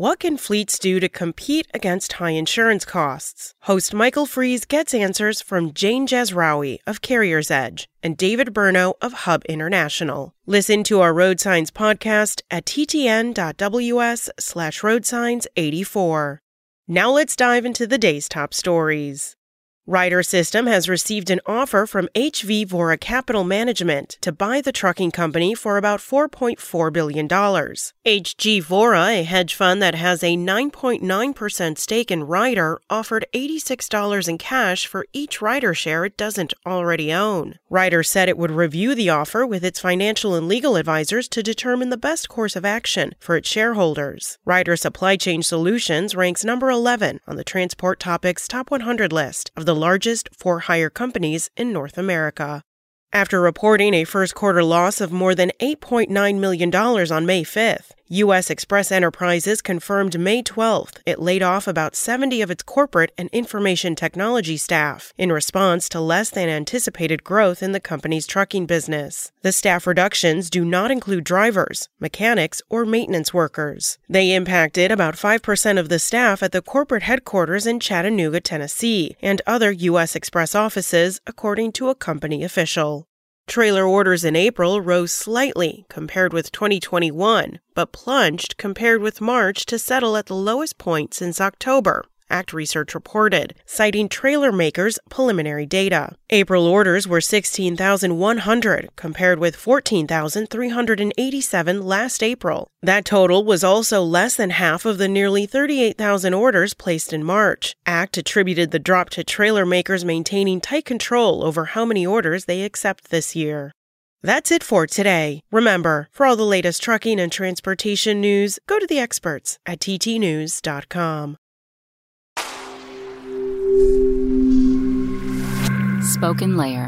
What can fleets do to compete against high insurance costs? Host Michael Freeze gets answers from Jane Jazrawi of Carrier's Edge and David Burno of Hub International. Listen to our Road Signs podcast at ttn.ws slash roadsigns84. Now let's dive into the day's top stories. Ryder System has received an offer from HG Vora Capital Management to buy the trucking company for about $4.4 billion. HG Vora, a hedge fund that has a 9.9% stake in Ryder, offered $86 in cash for each Ryder share it doesn't already own. Ryder said it would review the offer with its financial and legal advisors to determine the best course of action for its shareholders. Ryder Supply Chain Solutions ranks number 11 on the Transport Topics Top 100 list of the largest for hire companies in North America. After reporting a first quarter loss of more than $8.9 million on May 5th, U.S. Xpress Enterprises confirmed May 12th it laid off about 70 of its corporate and information technology staff in response to less than anticipated growth in the company's trucking business. The staff reductions do not include drivers, mechanics, or maintenance workers. They impacted about 5% of the staff at the corporate headquarters in Chattanooga, Tennessee, and other U.S. Xpress offices, according to a company official. Trailer orders in April rose slightly compared with 2021, but plunged compared with March to settle at the lowest point since October. Act Research reported, citing trailer makers' preliminary data. April orders were 16,100 compared with 14,387 last April. That total was also less than half of the nearly 38,000 orders placed in March. Act attributed the drop to trailer makers maintaining tight control over how many orders they accept this year. That's it for today. Remember, for all the latest trucking and transportation news, go to the experts at ttnews.com. Spoken Layer.